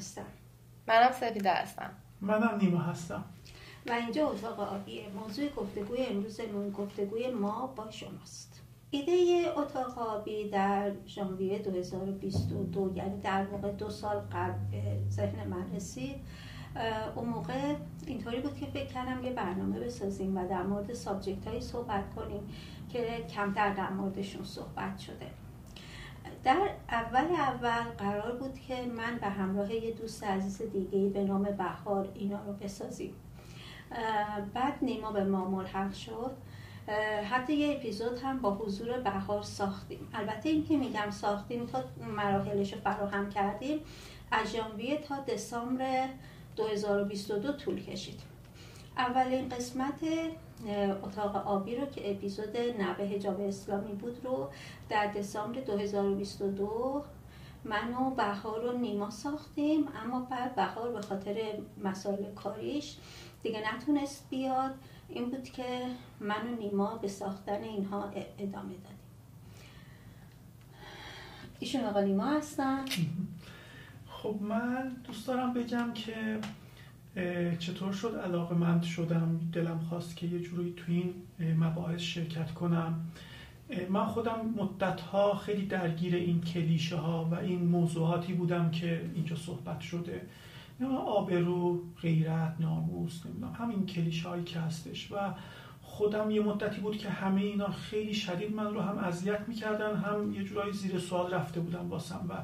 هستم. منم سپیده هستم. منم نیما هستم. و اینجا اتاق آبیه موضوع گفتگوی امروزمون گفتگوی ما با شماست. ایده اتاق آبی در ژانویه 2022 یعنی در واقع دو سال قبل به ذهن من رسید اون موقع اینطوری بود که فکر کردم یه برنامه بسازیم و در مورد سابجکت هایی صحبت کنیم که کمتر در موردشون صحبت شده. در اول اول قرار بود که من به همراه یه دوست عزیز دیگه به نام بهار اینا رو بسازیم. بعد نیما به ما ملحق شد. حتی یه اپیزود هم با حضور بهار ساختیم. البته این که میگم ساختیم تا مراحلش رو فراهم کردیم از ژانویه تا دسامبر 2022 طول کشید. اولین قسمت اتاق آبی رو که اپیزود نبه هجاب اسلامی بود رو در دسامبر 2022 من و بهار و نیما ساختیم اما بعد بهار به خاطر مسائل کاریش دیگه نتونست بیاد. این بود که من و نیما به ساختن اینها ادامه دادیم. ایشون آقا نیما هستن. خب من دوست دارم بگم که چطور شد علاقه مند شدم؟ دلم خواست که یه جوری تو این مباحث شرکت کنم. من خودم مدت ها خیلی درگیر این کلیشه ها و این موضوعاتی بودم که اینجا صحبت شده. آبرو غیرت ناموس نمی‌دونم همین کلیشه هایی که هستش. و خودم یه مدتی بود که همه اینا خیلی شدید من رو هم اذیت می‌کردن هم یه جورایی زیر سوال رفته بودم باسم و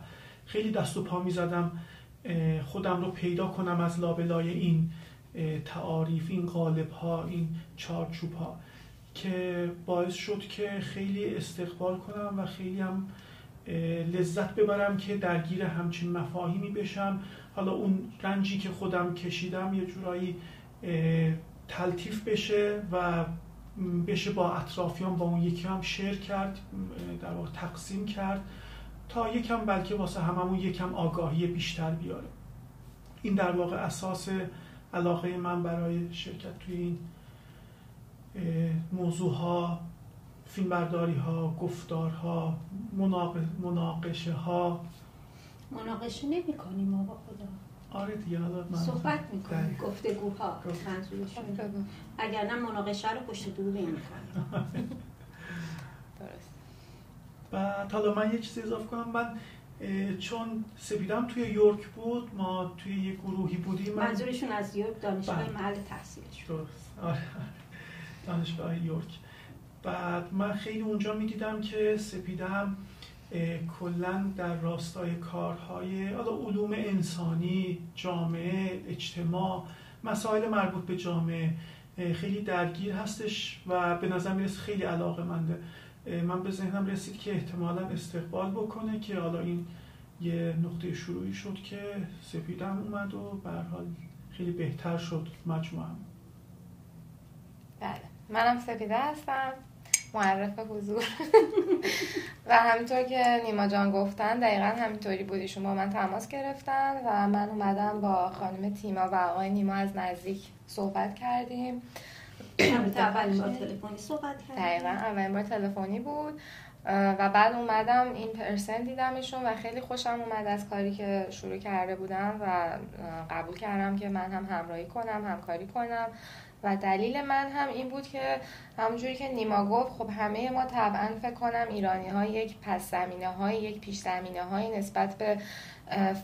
خیلی دست و پا می‌زدم. خودم رو پیدا کنم از لابلای این تعاریف این قالب ها این چارچوب ها که باعث شد که خیلی استقبال کنم و خیلی هم لذت ببرم که درگیر همچین مفاهیمی بشم. حالا اون رنجی که خودم کشیدم یه جورایی تلطیف بشه و بشه با اطرافیان با اون یکی هم شیر کرد در واقع تقسیم کرد. تا یکم بلکه واسه هممون یکم آگاهی بیشتر بیاره این در واقع اساس علاقه من برای شرکت توی این موضوع ها فیلمبرداری ها گفتارها مناقشه ها مناقشه نمی کنیم ما با خدا. آره دیگه حالا من صحبت می‌کنیم گفتگوها. منظورشون اگر نه مناقشه رو پشت دور می‌کنیم درست. بعد حالا من یه چیزی اضافه کنم. من چون سپیدم توی یورک بود ما توی یه گروهی بودیم. منظورشون از یورک دانشگاه محل تحصیلش درست. آره دانشگاه یورک. بعد من خیلی اونجا می‌دیدم که سپیدم کلا در راستای کارهای علوم انسانی جامعه اجتماع مسائل مربوط به جامعه خیلی درگیر هستش و به نظر می‌رسه خیلی علاقه منده من به ذهنم رسید که احتمالا استقبال بکنه که حالا این یه نقطه شروعی شد که سپیدم اومد و به حال خیلی بهتر شد. مجموعه بله. منم سپیده هستم. معرف حضور. و همینطور که نیما جان گفتن دقیقا همینطوری بودی. شما من تماس گرفتن و من اومدم با خانم تیما و آقای نیما از نزدیک صحبت کردیم. اولین بار تلفنی صحبت کردیم. دقیقا اولین بار تلفنی بود. و بعد اومدم این پرسن دیدمشون و خیلی خوشم اومد از کاری که شروع کرده بودم و قبول کردم که من هم همراهی کنم همکاری کنم. و دلیل من هم این بود که همونجوری که نیما گفت خب همه ما طبعا فکر کنم ایرانی ها یک پس زمینه های یک پیش زمینه های نسبت به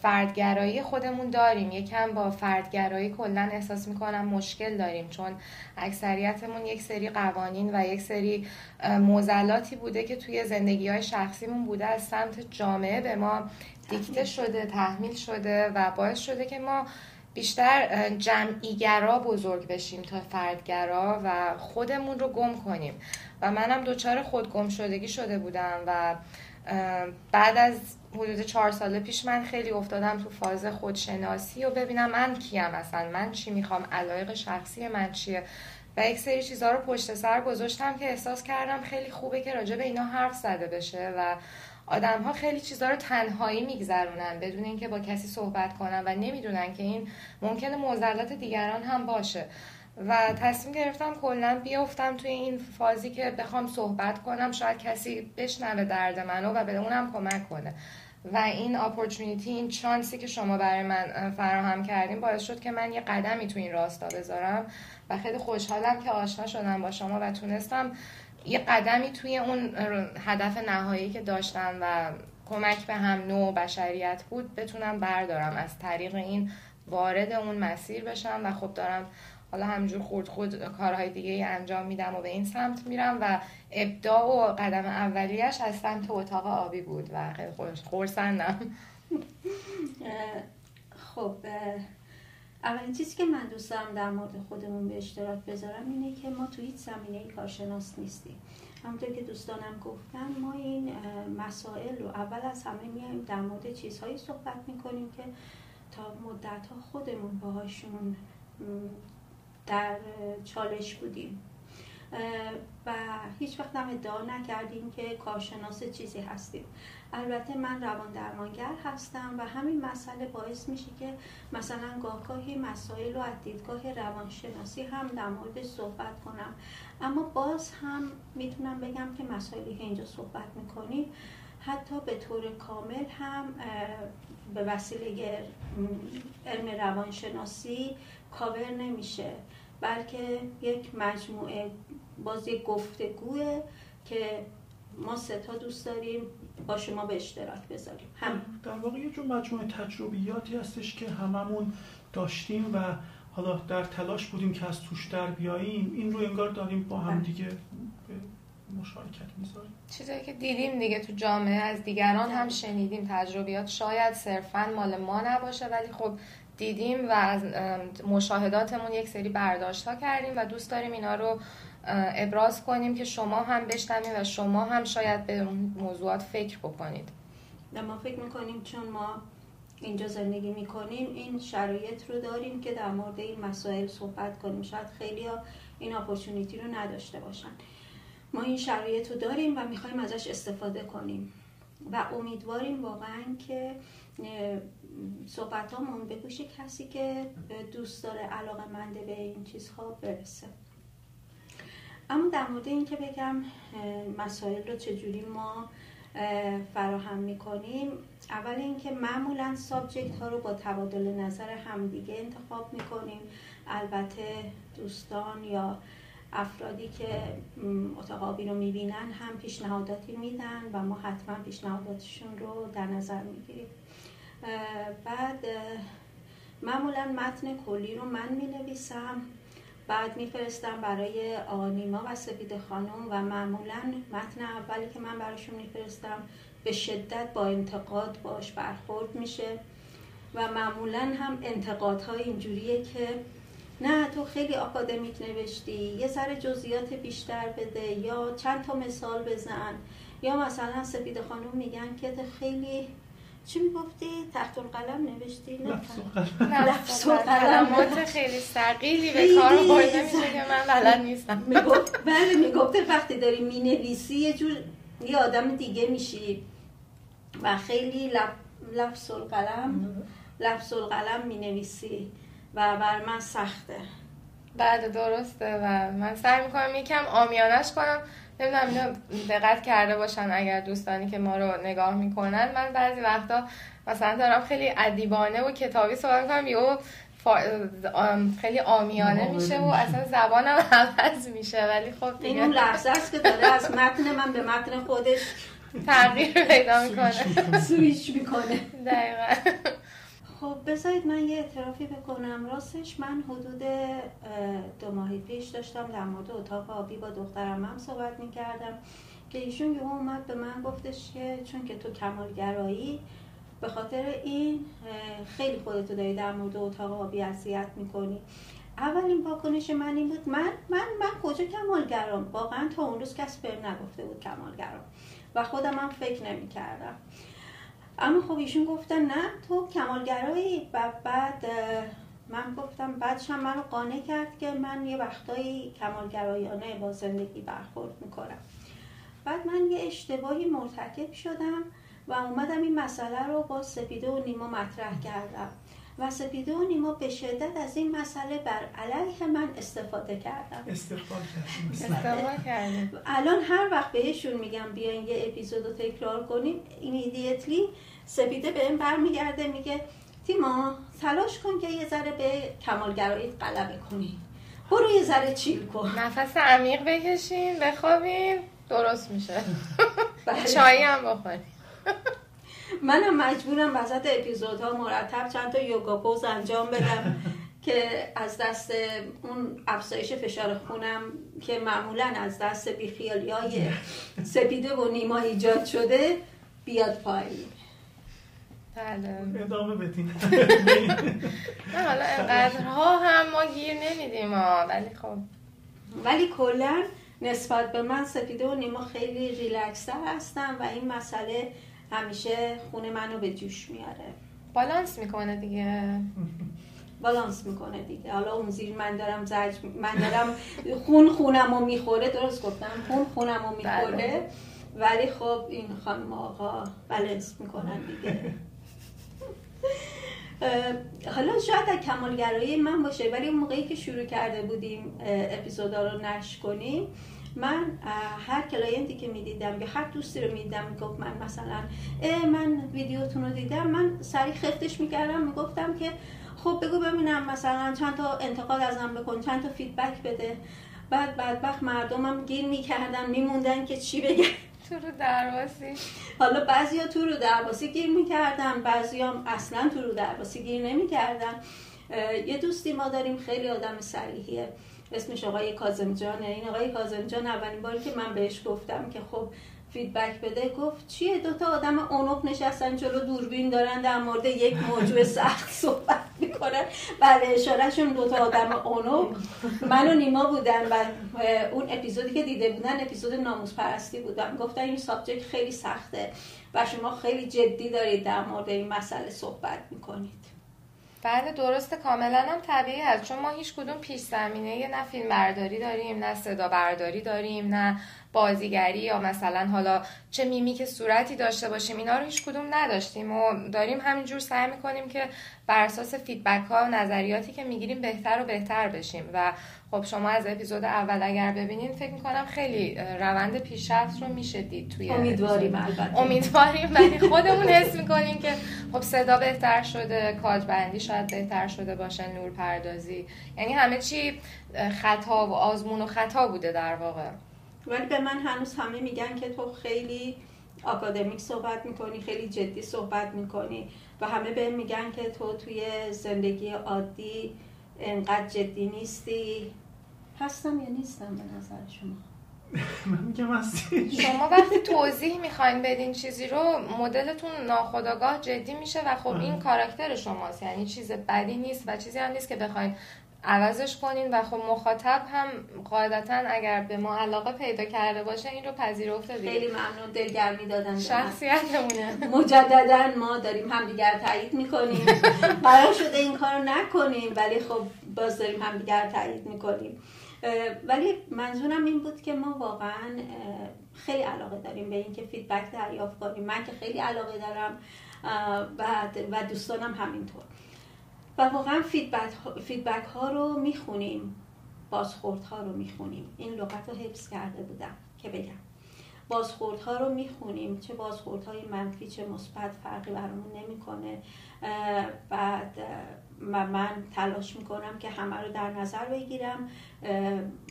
فردگرایی خودمون داریم. یکم با فردگرایی کلا احساس می‌کنم مشکل داریم چون اکثریتمون یک سری قوانین و یک سری موزلاتی بوده که توی زندگی های شخصیمون بوده از سمت جامعه به ما دیکته شده تحمیل شده و باعث شده که ما بیشتر جمعیگرا بزرگ بشیم تا فردگرا و خودمون رو گم کنیم. و منم دوچار خود گم شدگی شده بودم و بعد از حدود چهار سال پیش من خیلی افتادم تو فاز خودشناسی و ببینم من کیم اصلا من چی می‌خوام علایق شخصی من چیه؟ و یک سری چیزها رو پشت سر گذاشتم که احساس کردم خیلی خوبه که راجع به اینا حرف زده بشه و آدم ها خیلی چیزها رو تنهایی میگذرونن بدون اینکه با کسی صحبت کنن و نمی‌دونن که این ممکنه معضلات دیگران هم باشه. و تصمیم گرفتم کلا بیافتم توی این فازی که بخوام صحبت کنم شاید کسی بشنوه درد منو و به اونم کمک کنه. و این اپورتونیتی این چانسی که شما برای من فراهم کردین باعث شد که من یه قدمی تو این راستا بذارم و خیلی خوشحالم که آشنا شدم با شما و تونستم یه قدمی توی اون هدف نهایی که داشتم و کمک به هم نوع بشریت بود بتونم بردارم از طریق این وارد اون مسیر بشم و خب دارم حالا همجور خورد خود کارهای دیگه ای انجام میدم و به این سمت میرم و ابداع و قدم اولیش از سمت اتاق آبی بود و خیلی خورسندم. خب اولین چیزی که من دوست دارم در مورد خودمون به اشتراک بذارم اینه که ما تو هیچ زمینه ای کارشناس نیستیم. همونطور که دوستانم گفتن ما این مسائل رو اول از همه میایم در مورد چیزهایی صحبت می‌کنیم که تا مدت ها خودمون باهاشون در چالش بودیم. و هیچ وقت هم ادعا نکردیم که کارشناس چیزی هستیم. البته من روان درمانگر هستم و همین مسئله باعث میشه که مثلا گاهگاهی مسائل رو از دیدگاه روانشناسی هم در مورد صحبت کنم. اما باز هم می‌تونم بگم که مسائلی که اینجا صحبت می‌کنیم حتی به طور کامل هم به وسیله علم روانشناسی کاور نمیشه بلکه یک مجموعه باز یک گفتگوه که ما ستا دوست داریم با شما به اشتراک بذاریم. هم. در واقع یه جور مجموعه تجربیاتی هستش که هممون داشتیم و حالا در تلاش بودیم که از توش در بیاییم. این رو انگار داریم با هم. دیگه به مشارکت می‌ذاریم. چیزایی که دیدیم دیگه تو جامعه از دیگران هم. شنیدیم تجربیات. شاید صرفا مال ما نباشه ولی خب دیدیم و از مشاهداتمون یک سری برداشت ها کردیم و دوست داریم اینا رو ابراز کنیم که شما هم بشنوید و شما هم شاید به موضوعات فکر بکنید. ما فکر می‌کنیم چون ما اینجا زندگی می‌کنیم این شرایط رو داریم که در مورد این مسائل صحبت کنیم. شاید خیلی این اپورتونیتی رو نداشته باشن. ما این شرایط رو داریم و می‌خوایم ازش استفاده کنیم. و امیدواریم واقعا که صحبت همون به گوش کسی که دوست داره علاقه منده به این چیزها برسه. اما در مورد این که بگم مسائل رو چجوری ما فراهم می‌کنیم اول اینکه معمولا سابجکت ها رو با تبادل نظر همدیگه انتخاب می‌کنیم. البته دوستان یا افرادی که اتاق رو می‌بینن هم پیشنهاداتی میدن و ما حتما پیشنهاداتشون رو در نظر می‌گیریم. بعد معمولا متن کلی رو من می نویسم بعد میفرستم برای آنیما و سپید خانم و معمولا متن اولی که من براشون میفرستم به شدت با انتقاد باش برخورد میشه. و معمولا هم انتقادهای اینجوریه که نه تو خیلی آکادمیک نوشتی یه سر جزئیات بیشتر بده یا چند تا مثال بزن. یا مثلا سپید خانم میگن که خیلی چی می‌گفتی؟ تحت القلم نوشتی؟ نه لفظ قلمات خیلی سقیلی به کار برده میشه که من بلد نیستم. می‌گفت بله می‌گفته وقتی داری می‌نویسی یه جور یه آدم دیگه میشی. و خیلی لفظ القلم لفظ القلم می‌نویسی. و بر من سخته. بله درسته و من سعی می‌کنم یکم آمیانش کنم. نمی‌دونم اینو دقت کرده باشن اگر دوستانی که ما رو نگاه می‌کنن. من بعضی وقتا مثلا دارم خیلی ادیبانه و کتابی صحبت کنم یهو خیلی آمیانه میشه و اصلا زبانم عوض میشه. ولی خب دیگه. این اون لحظه است که داره از متن من به متن خودش تغییر پیدا می‌کنه. سویچ می‌کنه. دقیقا. خب بذارید من یه اعترافی بکنم. راستش من حدود دو ماهی پیش داشتم در مورد اتاق آبی با دخترم هم صحبت می‌کردم که ایشون یه اومد به من گفتش که چون که تو کمالگرایی به خاطر این خیلی خودتو داری در مورد اتاق آبی اذیت می‌کنی. اولین واکنش من این بود من من من کجا کمالگرام؟ واقعا تا اون روز کسی بهم نگفته بود کمالگرام و خودم هم فکر نمی‌کردم. اما خب ایشون گفتن نه تو کمالگرایی. و بعد من گفتم بعدش هم منو قانع کرد که من یه وقتایی کمالگرایانه با زندگی برخورد می‌کنم. بعد من یه اشتباهی مرتکب شدم و اومدم این مسئله رو با سپیده و نیما مطرح کردم. و و نیما به شدت از این مسئله بر علیه من استفاده کردم. استقبال کردیم. الان هر وقت بهشون میگم بیاین یه اپیزود رو تکرار کنیم ایمیدیتلی سپیده به این برمیگرده میگه تیما تلاش کن که یه ذره به کمالگرایی غلبه کنی. برو یه ذره چیل کن. نفس عمیق بکشین بخوابین. درست میشه. بله. چایی هم بخورین منم مجبورم وسط اپیزودها مرتب چند تا یوگا پوز انجام بدم که از دست اون افزایش فشار خونم که معمولا از دست بیخیالی های سپیده و نیما ایجاد شده بیاد پایین. بله. ادامه بدین. نه حالا انقدرها هم ما گیر نمیدیم ولی خب. ولی کلا نسبت به من سپیده و نیما خیلی ریلکستر هستن و این مسئله همیشه خون منو به جوش میاره. بالانس می‌کنه دیگه. بالانس می‌کنه دیگه. حالا اون زیر من دارم زج من دارم خون خونم رو می‌خوره. درست گفتم. خون خونم رو می‌خوره. بله. ولی خب این خانم آقا بالانس می‌کنن دیگه. حالا شاید از کمالگرایی من باشه ولی اون موقعی که شروع کرده بودیم اپیزودا رو نشر کنیم من هر کلاینتی که می‌دیدم یا هر دوستی رو می‌دیدم می‌گفت من مثلا اه، من ویدیوتون رو دیدم من سریع خفتش می‌کردم می‌گفتم که خب بگو ببینم مثلا چند تا انتقاد ازم بکن چند تا feedback بده. بعد بدبخت مردمم گیر می‌کردن میموندن که چی بگن تو رو درواسی. حالا بعضیا تو رو درواسی گیر می‌کردن بعضی هم اصلا تو رو درواسی گیر نمی‌کردن. یه دوستی ما داریم خیلی آدم صریحیه اسمش آقای کاظم جانه این آقای کاظم جان اولین باری که من بهش گفتم که خب feedback بده گفت چیه؟ دوتا آدم عنق نشستن جلو دوربین دارن در مورد یک موضوع سخت صحبت می‌کنن. بله اشاره‌شون دوتا آدم عنق من و نیما بودن و اون اپیزودی که دیده بودن اپیزود ناموس پرستی بودن. گفتن این subject خیلی سخته و شما خیلی جدی دارید در مورد این مسئله صحبت می‌کنید. بله درسته. کاملا هم طبیعی هست. چون ما هیچ کدوم پیش زمینه نه فیلم برداری داریم نه صدا برداری داریم نه بازیگری یا مثلا حالا چه میمیک صورتی داشته باشیم اینا رو هیچ کدوم نداشتیم و داریم همینجور سعی می‌کنیم که بر اساس فیدبک ها و نظریاتی که می‌گیریم بهتر و بهتر بشیم. و خب شما از اپیزود اول اگر ببینین فکر می‌کنم خیلی روند پیشرفت رو میشه دید توی امیدواریم البته. امیدواریم. ولی خودمون حس می‌کنیم که خب صدا بهتر شده کاج بندی شاید بهتر شده باشه نور پردازی. یعنی همه چی خطا و آزمون و خطا بوده در واقع. ولی به من هنوز همه میگن که تو خیلی آکادمیک صحبت می‌کنی خیلی جدی صحبت می‌کنی و همه به میگن که تو توی زندگی عادی انقدر جدی نیستی. هستم یا نیستم به نظر شما؟ من میگم هستی. شما وقتی توضیح می‌خواین بدین چیزی رو مدلتون ناخداگاه جدی میشه و خب این کاراکتر شماست. یعنی چیز بدی نیست و چیزی هم نیست که بخواین عوضش کنین و خب مخاطب هم قاعدتا اگر به ما علاقه پیدا کرده باشه این رو پذیرفته دیگه. خیلی ممنون دلگرمی دادن. شخصیتمونه. مجددا ما داریم همدیگر تایید می‌کنیم. قرار شده این کار نکنیم ولی خب باز داریم همدیگر تایید می‌کنیم. ولی منظورم این بود که ما واقعا خیلی علاقه داریم به اینکه فیدبک دریافت کنیم. من که خیلی علاقه دارم و دوستانم همینطور. و واقعا فیدبک, ها رو می‌خونیم. بازخورد ها رو می‌خونیم. این لغت رو حفظ کرده بودم که بگم. بازخوردها رو می‌خونیم. چه بازخوردهای منفی چه مثبت فرقی برامون نمی‌کنه. بعد و من تلاش می‌کنم که همه رو در نظر بگیرم.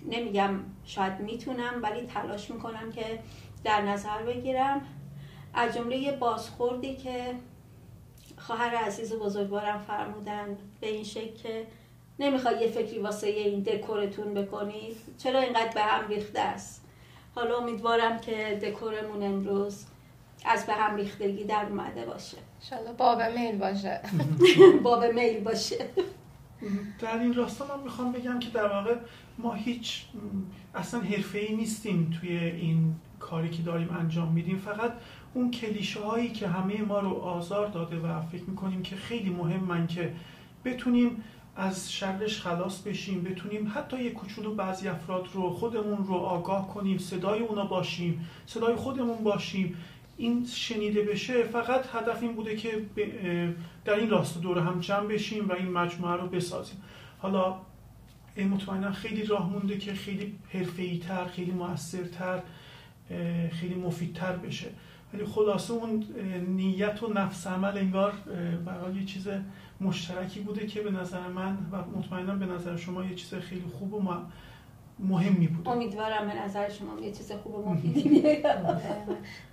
نمیگم شاید می‌تونم ولی تلاش می‌کنم که در نظر بگیرم. از جمله یه بازخوردی که خواهر عزیز و بزرگوارم فرمودن به این شکل که نمی‌خوای یه فکری واسه این دکورتون بکنید چرا اینقدر به هم ریخته است؟ حالا امیدوارم که دکورمون امروز از به هم ریختگی در اومده باشه. انشالله باب میل باشه. باب میل باشه. در این راستا من می‌خوام بگم که در واقع ما هیچ اصلا حرفه ای نیستیم توی این کاری که داریم انجام میدیم فقط اون کلیشه هایی که همه ما رو آزار داده و فکر می‌کنیم که خیلی مهمن که بتونیم از شرش خلاص بشیم بتونیم حتی یه کوچولو بعضی افراد رو خودمون رو آگاه کنیم صدای اونا باشیم صدای خودمون باشیم. این شنیده بشه فقط هدف این بوده که در این راستا دور هم جمع بشیم و این مجموعه رو بسازیم. حالا مطمئنا خیلی راه مونده که خیلی حرفه‌ای تر خیلی موثرتر خیلی مفیدتر بشه. ولی خلاصه اون نیت و نفس عمل انگار برای یه چیز مشترکی بوده که به نظر من و مطمئنا به نظر شما یه چیز خیلی خوب و مهمی بود امیدوارم به نظر شما یه چیز خوب و مفیدی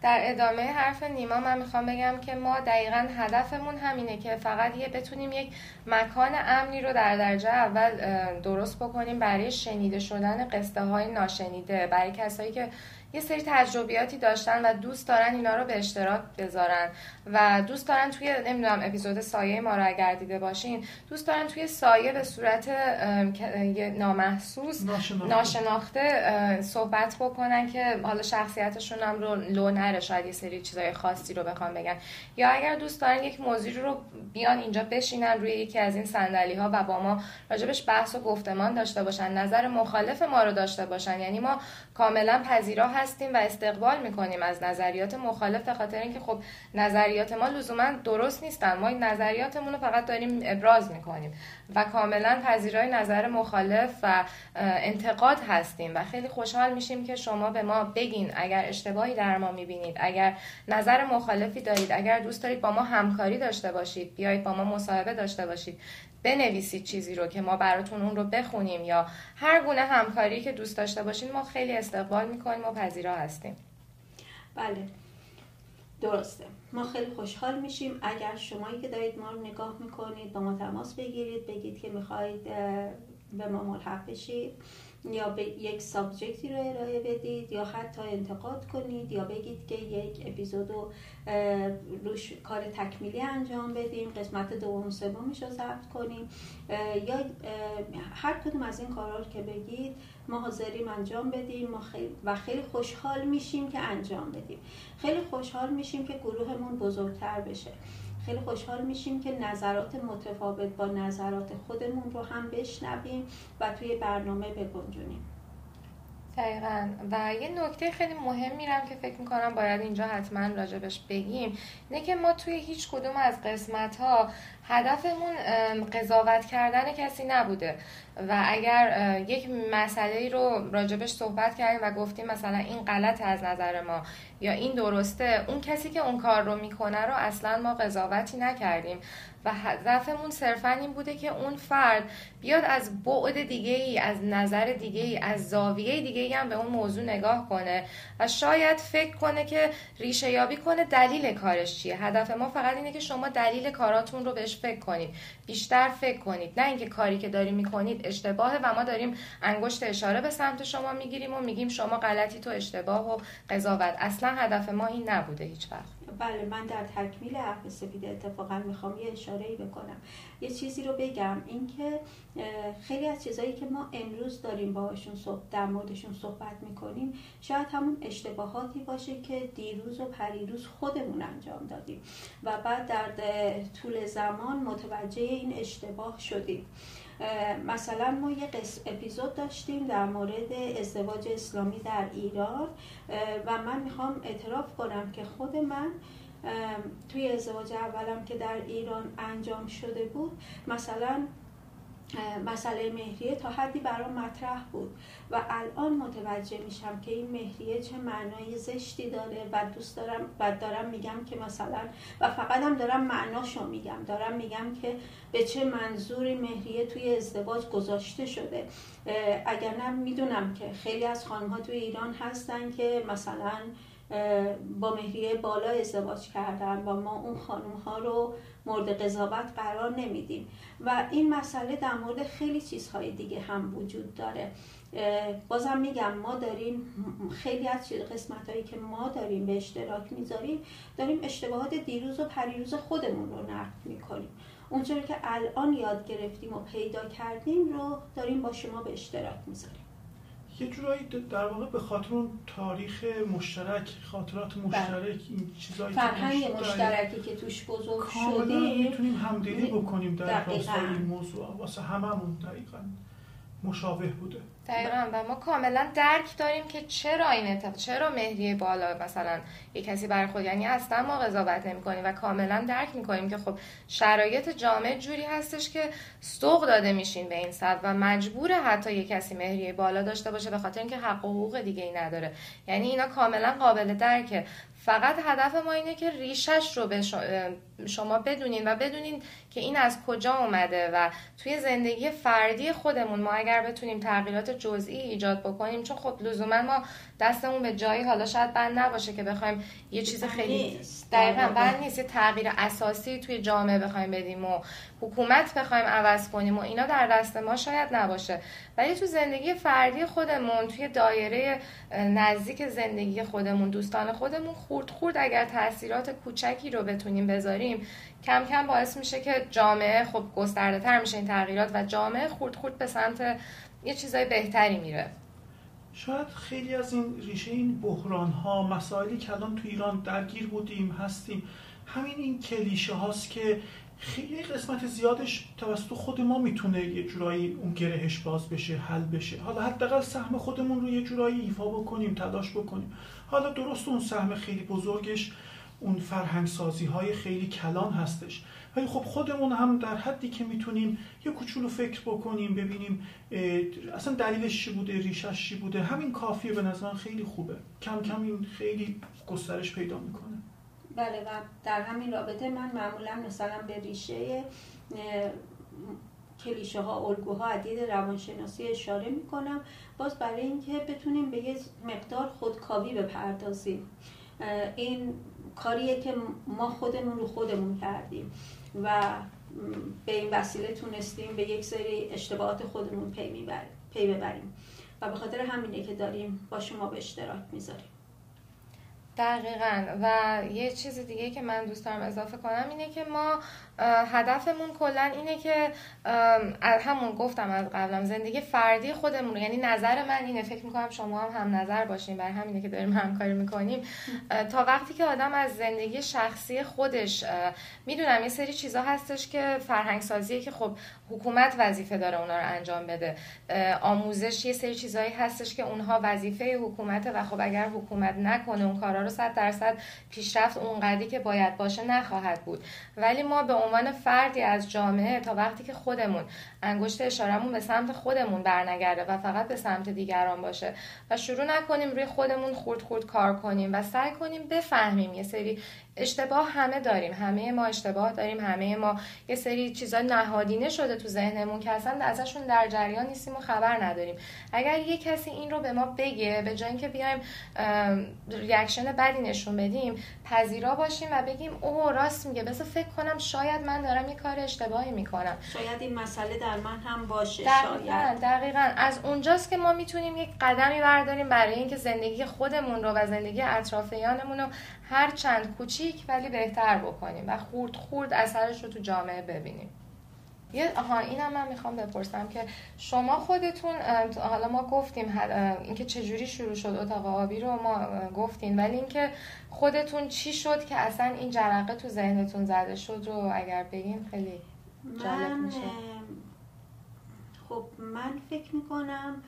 در ادامه حرف نیما من می‌خوام بگم که ما دقیقا هدفمون همینه که فقط یه بتونیم یک مکان امنی رو در درجه اول درست بکنیم برای شنیده شدن قصه های ناشنیده برای کسایی که یه سری تجربیاتی داشتن و دوست دارن اینا رو به اشتراک بذارن. و دوست دارن توی نمی‌دونم اپیزود سایه ما رو اگر دیده باشین دوست دارن توی سایه به صورت نامحسوس ناشناخته. صحبت بکنن که حالا شخصیتشون هم رو لو نره شاید یه سری چیزای خاصی رو بخوام بگن. یا اگر دوست دارن یک موضوع رو بیان اینجا بشینن روی یکی از این صندلی ها و با ما راجبش بحث و گفتمان داشته باشن نظر مخالف ما رو داشته باشن. یعنی ما کاملا پذیرا هستیم و استقبال می‌کنیم از نظریات مخالف به خاطر اینکه خب نظریات ما لزوما درست نیستن. ما این نظریاتمون رو فقط داریم ابراز می‌کنیم. و کاملا پذیرای نظر مخالف و انتقاد هستیم و خیلی خوشحال میشیم که شما به ما بگین اگر اشتباهی در ما می‌بینید اگر نظر مخالفی دارید اگر دوست دارید با ما همکاری داشته باشید بیایید با ما مصاحبه داشته باشید بنویسید چیزی رو که ما براتون اون رو بخونیم یا هر گونه همکاری که دوست داشته باشین ما خیلی استقبال می‌کنیم و پذیرا هستیم. بله. درسته. ما خیلی خوشحال میشیم. اگر شمایی که دارید ما رو نگاه می‌کنید با ما تماس بگیرید بگید که می‌خواهید به ما ملحق بشید یا به یک سابجکتی رو ارائه بدید یا حتی انتقاد کنید یا بگید که یک اپیزود رو روش کار تکمیلی انجام بدیم قسمت دوم سومش رو ضبط کنیم. یا هر کدوم از این کارا رو که بگید ما حاضریم انجام بدیم. ما خیلی و خیلی خوشحال میشیم که انجام بدیم. خیلی خوشحال میشیم که گروهمون بزرگتر بشه. خیلی خوشحال میشیم که نظرات متفاوت با نظرات خودمون رو هم بشنویم و توی برنامه بگنجونیم. دقیقا. و یه نکته خیلی مهم میرم که فکر می‌کنم باید اینجا حتما راجبش بگیم. اینه که ما توی هیچ کدوم از قسمت ها هدفمون قضاوت کردن کسی نبوده. و اگر یک مسئله رو راجبش صحبت کردیم و گفتیم مثلا این غلط از نظر ما یا این درسته اون کسی که اون کار رو می‌کنه رو اصلا ما قضاوتی نکردیم. و هدفمون صرفا این بوده که اون فرد بیاد از بعد دیگه ای از نظر دیگه ای از زاویه دیگه ای هم به اون موضوع نگاه کنه. و شاید فکر کنه که ریشه یابی کنه دلیل کارش چیه. هدف ما فقط اینه که شما دلیل کاراتون رو بهش فکر کنید. بیشتر فکر کنید. نه اینکه کاری که داریم می‌کنید اشتباهه و ما داریم انگشت اشاره به سمت شما می‌گیریم و میگیم شما غلطی تو اشتباه و قضاوت. اصلا هدف ما این نبوده هیچ وقت بله من در تکمیل حرف سپید اتفاقا می‌خوام یه اشاره ای بکنم. یه چیزی رو بگم اینکه خیلی از چیزهایی که ما امروز داریم باهاشون صحبت در موردشون صحبت می‌کنیم شاید همون اشتباهاتی باشه که دیروز و پریروز خودمون انجام دادیم و بعد در طول زمان متوجه این اشتباه شدیم. مثلا ما یه اپیزود داشتیم در مورد ازدواج اسلامی در ایران و من می‌خوام اعتراف کنم که خود من توی ازدواج اولم که در ایران انجام شده بود مثلا مسئله مهریه تا حدی برام مطرح بود و الان متوجه میشم که این مهریه چه معنای زشتی داره و دوست دارم و دارم میگم که مثلا و فقط هم دارم معناشو میگم. دارم میگم که به چه منظوری مهریه توی ازدواج گذاشته شده. اگر نه می‌دونم که خیلی از خانم ها توی ایران هستن که مثلا با مهریه بالا ازدواج کردن و ما اون خانم ها رو مورد قضاوت قرار نمیدیم. و این مسئله در مورد خیلی چیزهای دیگه هم وجود داره. بازم میگم ما داریم خیلی از قسمت هایی که ما داریم به اشتراک می‌ذاریم داریم اشتباهات دیروز و پریروز خودمون رو نقد می‌کنیم. اونجوری که الان یاد گرفتیم و پیدا کردیم رو داریم با شما به اشتراک می‌ذاریم. یه جورایی در واقع به خاطر اون تاریخ مشترک خاطرات بله. مشترک این چیزایی فرهنگ مشترکی که توش بزرگ شدیم. می‌تونیم همدلی بکنیم در راستای این موضوع واسه هممون دقیقا. مشابه بوده. دقیقا. و ما کاملا درک داریم که چرا این اتفاق چرا مهریه بالا مثلا یه کسی برای خود یعنی اصلا ما قضاوت نمی کنیم و کاملا درک می کنیم که خب شرایط جامعه جوری هستش که سوق داده میشین به این صد و مجبور حتی یه کسی مهریه بالا داشته باشه به خاطر اینکه حق و حقوق دیگه ای نداره. یعنی اینا کاملا قابل درکه. فقط هدف ما اینه که ریشش رو به شما بدونین و بدونین که این از کجا اومده و توی زندگی فردی خودمون ما اگر بتونیم تغییرات جزئی ایجاد بکنیم چون خب لزوما ما دستمون به جایی حالا شاید بند نباشه که بخوایم یه چیز خیلی دقیقا بند نیست. یه تغییر اساسی توی جامعه بخوایم بدیم و حکومت بخوایم عوض کنیم و اینا در دست ما شاید نباشه. ولی تو زندگی فردی خودمون توی دایره نزدیک زندگی خودمون دوستان خودمون خورد خورد اگر تاثیرات کوچکی رو بتونیم بذاریم کم کم باعث میشه که جامعه خب گسترده تر میشه این تغییرات و جامعه خورد خورد به سمت یه چیزای بهتری میره. شاید خیلی از این ریشه این بحران ها مسائلی که الان تو ایران درگیر بودیم هستیم همین این کلیشه هاست که خیلی قسمت زیادش توسط خود ما می‌تونه یه جورایی اون گرهش باز بشه حل بشه. حالا حداقل سهم خودمون رو یه جورایی ایفا بکنیم تلاش بکنیم. حالا درست اون سهم خیلی بزرگش اون فرهنگ سازی های خیلی کلان هستش. ولی خب خودمون هم در حدی که می‌تونیم یه کوچولو فکر بکنیم ببینیم اصلا دلیلش چی بوده ریشش چی بوده؟ همین کافیه به نظر خیلی خوبه. کم کم این خیلی گسترش پیدا می‌کنه. بله و در همین رابطه من معمولا مثلا به ریشه کلیشه ها الگوها عدید روانشناسی اشاره می‌کنم. باز برای اینکه بتونیم به یه مقدار خودکاوی بپردازیم. این کاریه که ما خودمون رو خودمون کردیم و به این وسیله تونستیم به یک سری اشتباهات خودمون پی, پی ببریم. و به خاطر همینه که داریم با شما به اشتراک می‌ذاریم. دقیقا. و یه چیز دیگه که من دوست دارم اضافه کنم اینه که ما هدفمون کلا اینه که همون گفتم از قبلم زندگی فردی خودمون یعنی نظر من اینه. فکر می‌کنم شما هم هم نظر باشین. بر همینه که داریم همکاری می‌کنیم. تا وقتی که آدم از زندگی شخصی خودش می‌دونم یه سری چیزا هستش که فرهنگ سازیه که خب حکومت وظیفه داره اونا رو انجام بده. آموزش یه سری چیزایی هستش که اونها وظیفه حکومته و خب اگر حکومت نکنه اون کارا رو صد درصد پیشرفت اونقدری که باید باشه نخواهد بود. ولی ما به عنوان فردی از جامعه تا وقتی که خودمون انگشت اشارمون به سمت خودمون برنگرده و فقط به سمت دیگران باشه و شروع نکنیم روی خودمون خورد خورد کار کنیم و سعی کنیم بفهمیم یه سری اشتباه همه داریم. همه ما اشتباه داریم. همه ما یه سری چیزا نهادینه شده تو ذهنمون که اصلا ازشون در جریان نیستیم و خبر نداریم. اگر یه کسی این رو به ما بگه به جای اینکه بیایم ریاکشن بدی نشون بدیم پذیرا باشیم و بگیم اوه راست میگه. بذار فکر کنم شاید من دارم یه کار اشتباهی می‌کنم. شاید این مسئله در من هم باشه دقیقا, شاید. دقیقا. از اونجاست که ما می‌تونیم یک قدمی برداریم برای اینکه زندگی خودمون رو و زندگی اطرافیانمون رو هر چند کوچیک ولی بهتر بکنیم و خورد خورد اثرش رو تو جامعه ببینیم. یه آها اینم من می‌خوام بپرسم که شما خودتون حالا ما گفتیم اینکه چجوری شروع شد اتاق آبی رو ما گفتین ولی اینکه خودتون چی شد که اصلا این جرقه تو ذهنتون زده شد رو اگر بگین خیلی جالب میشه. خب من فکر می‌کنم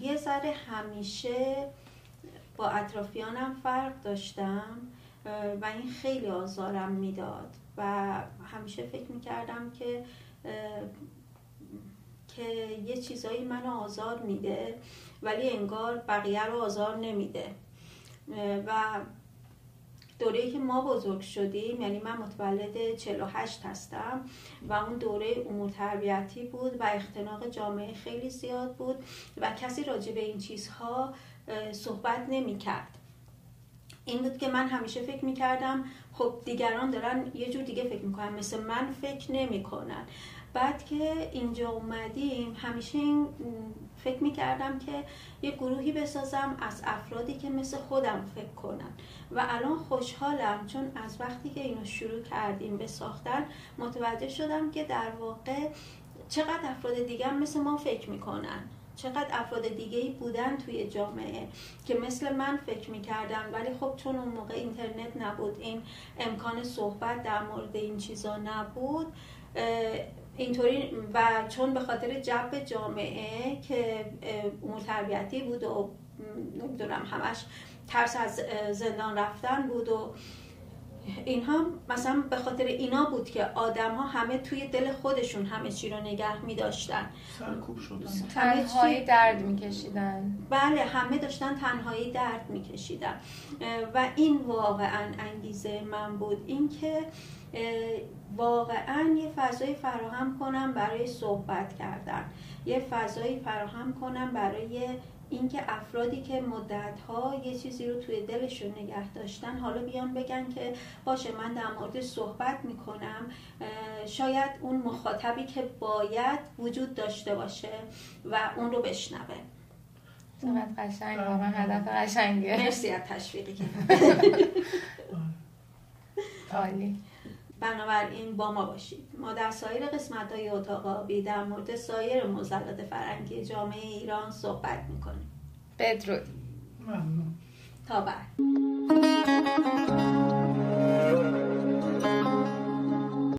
یه ذره همیشه با اطرافیانم فرق داشتم و این خیلی آزارم می‌داد. و همیشه فکر می‌کردم که که یه چیزایی منو آزار میده ولی انگار بقیه رو آزار نمیده. و دوره که ما بزرگ شدیم یعنی من متولد 48 هستم و اون دوره امور تربیتی بود و اختناق جامعه خیلی زیاد بود و کسی راجع به این چیزها صحبت نمی کرد این بود که من همیشه فکر می کردم خب دیگران دارن یه جور دیگه فکر می‌کنن مثل من فکر نمی‌کنن. بعد که اینجا اومدیم همیشه این فکر می‌کردم که یه گروهی بسازم از افرادی که مثل خودم فکر کنن. و الان خوشحالم چون از وقتی که اینو شروع کردیم به ساختن متوجه شدم که در واقع چقدر افراد دیگه هم مثل ما فکر می‌کنن. چقدر افراد دیگه ای بودن توی جامعه که مثل من فکر می‌کردن ولی خب چون اون موقع اینترنت نبود این امکان صحبت در مورد این چیزا نبود اینطوری و چون به خاطر جب جامعه که امور بود و نمی‌دونم همش ترس از زندان رفتن بود و اینها مثلا به خاطر اینا بود که آدم ها همه توی دل خودشون همه چی رو نگه می داشتن سرکوب شدن تنهایی درد می کشیدن بله همه داشتن تنهایی درد می کشیدن و این واقعا انگیزه من بود. اینکه واقعا یه فضایی فراهم کنم برای صحبت کردن. یه فضایی فراهم کنم برای اینکه افرادی که مدتها یه چیزی رو توی دلشون نگه داشتن حالا بیان بگن که باشه من در مورد صحبت می‌کنم شاید اون مخاطبی که باید وجود داشته باشه و اون رو بشنوه. چقدر قشنگ واقعا هدف قشنگه. مرسی از تشویقی که عالی. بنابراین با ما باشید. ما در سایر قسمت های اتاق آبی در مورد سایر موزلات فرنگی جامعه ایران صحبت می‌کنیم. بدرود. ممنون. تا بعد.